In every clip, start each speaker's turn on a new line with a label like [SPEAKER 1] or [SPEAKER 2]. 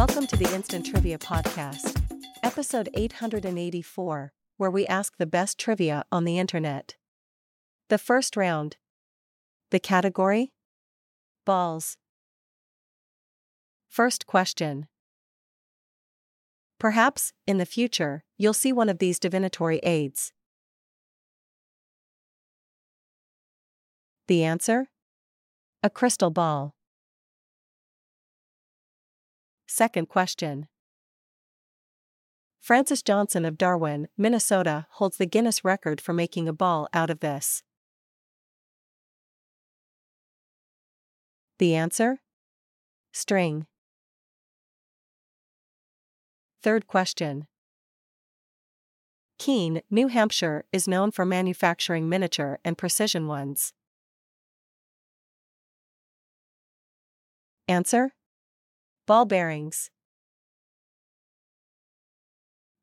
[SPEAKER 1] Welcome to the Instant Trivia Podcast, episode 884, where we ask the best trivia on the internet. The first round. The category? Balls. First question. Perhaps, in the future, you'll see one of these divinatory aids. The answer? A crystal ball. Second question. Francis Johnson of Darwin, Minnesota holds the Guinness record for making a ball out of this. The answer? String. Third question. Keene, New Hampshire is known for manufacturing miniature and precision ones. Answer? Ball bearings.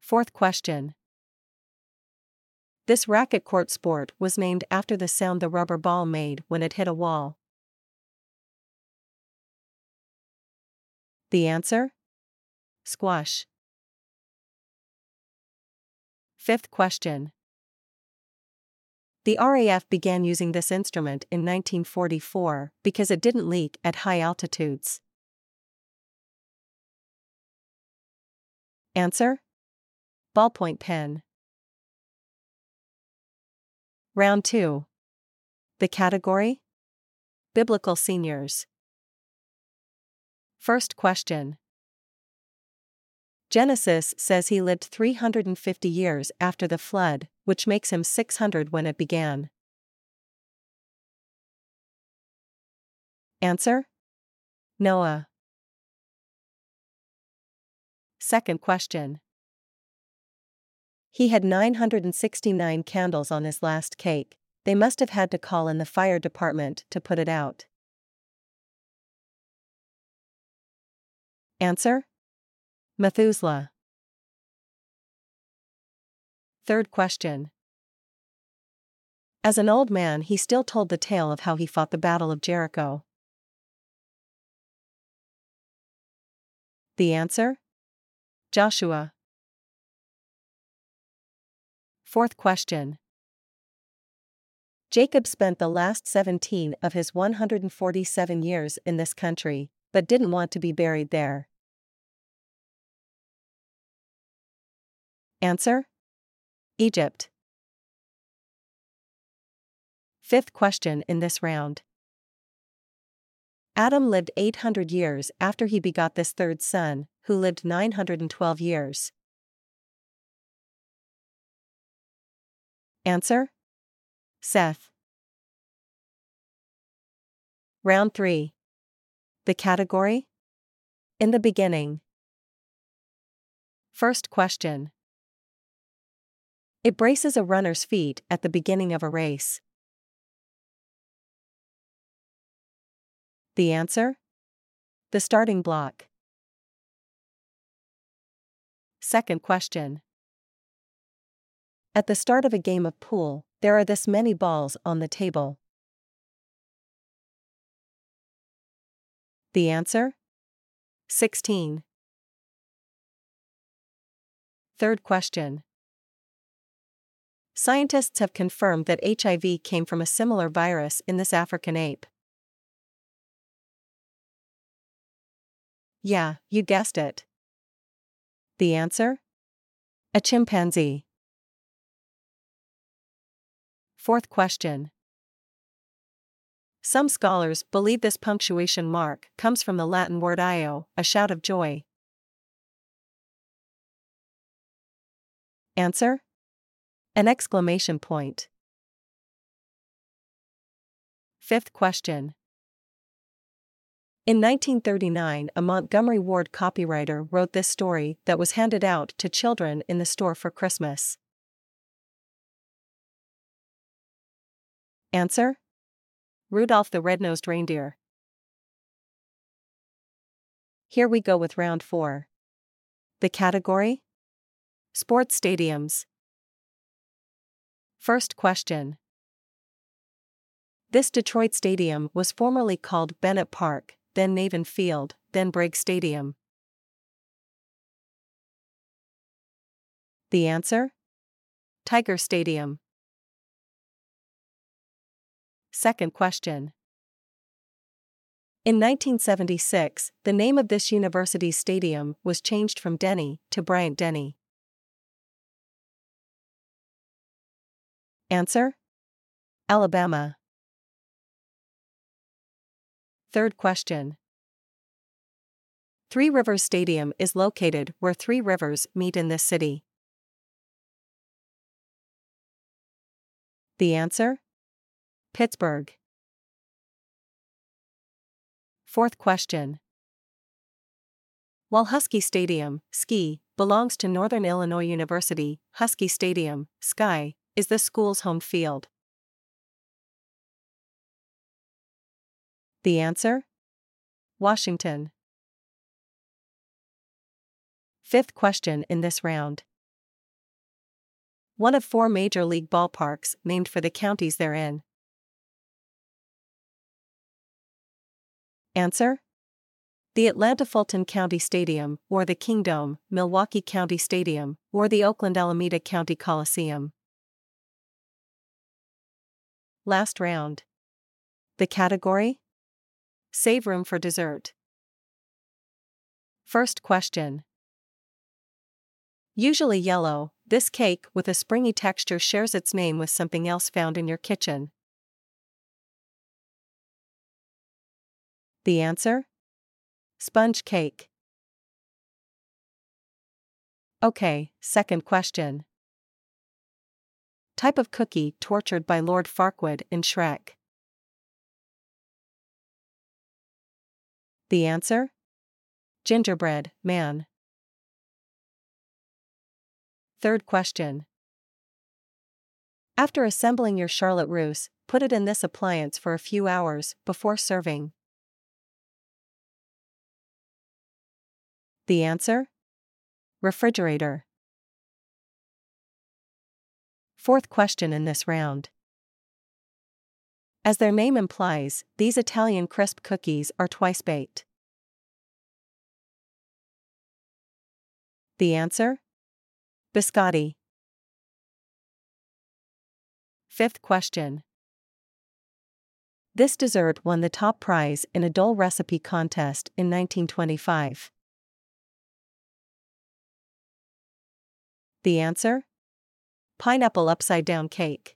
[SPEAKER 1] Fourth question. This racket court sport was named after the sound the rubber ball made when it hit a wall. The answer? Squash. Fifth question. The RAF began using this instrument in 1944 because it didn't leak at high altitudes. Answer? Ballpoint pen. Round 2. The category? Biblical seniors. First question. Genesis says he lived 350 years after the flood, which makes him 600 when it began. Answer? Noah. Second question. He had 969 candles on his last cake, they must have had to call in the fire department to put it out. Answer? Methuselah. Third question. As an old man, he still told the tale of how he fought the Battle of Jericho. The answer? Joshua. Fourth question. Jacob spent the last 17 of his 147 years in this country, but didn't want to be buried there. Answer? Egypt. Fifth question in this round. Adam lived 800 years after he begot this third son, who lived 912 years. Answer? Seth. Round 3. The category? In the beginning. First question. It braces a runner's feet at the beginning of a race. The answer? The starting block. Second question. At the start of a game of pool, there are this many balls on the table. The answer? 16. Third question. Scientists have confirmed that HIV came from a similar virus in this African ape. Yeah, you guessed it. The answer? A chimpanzee. Fourth question. Some scholars believe this punctuation mark comes from the Latin word io, a shout of joy. Answer? An exclamation point. Fifth question. In 1939, a Montgomery Ward copywriter wrote this story that was handed out to children in the store for Christmas. Answer? Rudolph the Red-Nosed Reindeer. Here we go with round 4. The category? Sports stadiums. First question. This Detroit stadium was formerly called Bennett Park, then Navin Field, then Briggs Stadium. The answer? Tiger Stadium. Second question. In 1976, the name of this university's stadium was changed from Denny to Bryant Denny. Answer? Alabama. Third question. Three Rivers Stadium is located where three rivers meet in this city. The answer? Pittsburgh. Fourth question. While Husky Stadium, Ski, belongs to Northern Illinois University, Husky Stadium, Sky, is the school's home field. The answer? Washington. Fifth question in this round. One of four major league ballparks named for the counties they're in. Answer? The Atlanta Fulton County Stadium, or the Kingdome, Milwaukee County Stadium, or the Oakland Alameda County Coliseum. Last round. The category? Save room for dessert. First question. Usually yellow, this cake with a springy texture shares its name with something else found in your kitchen. The answer? Sponge cake. Okay, second question. Type of cookie tortured by Lord Farquaad in Shrek. The answer? Gingerbread, man. Third question. After assembling your Charlotte russe, put it in this appliance for a few hours before serving. The answer? Refrigerator. Fourth question in this round. As their name implies, these Italian crisp cookies are twice baked. The answer? Biscotti. Fifth question. This dessert won the top prize in a Dole recipe contest in 1925. The answer? Pineapple upside down cake.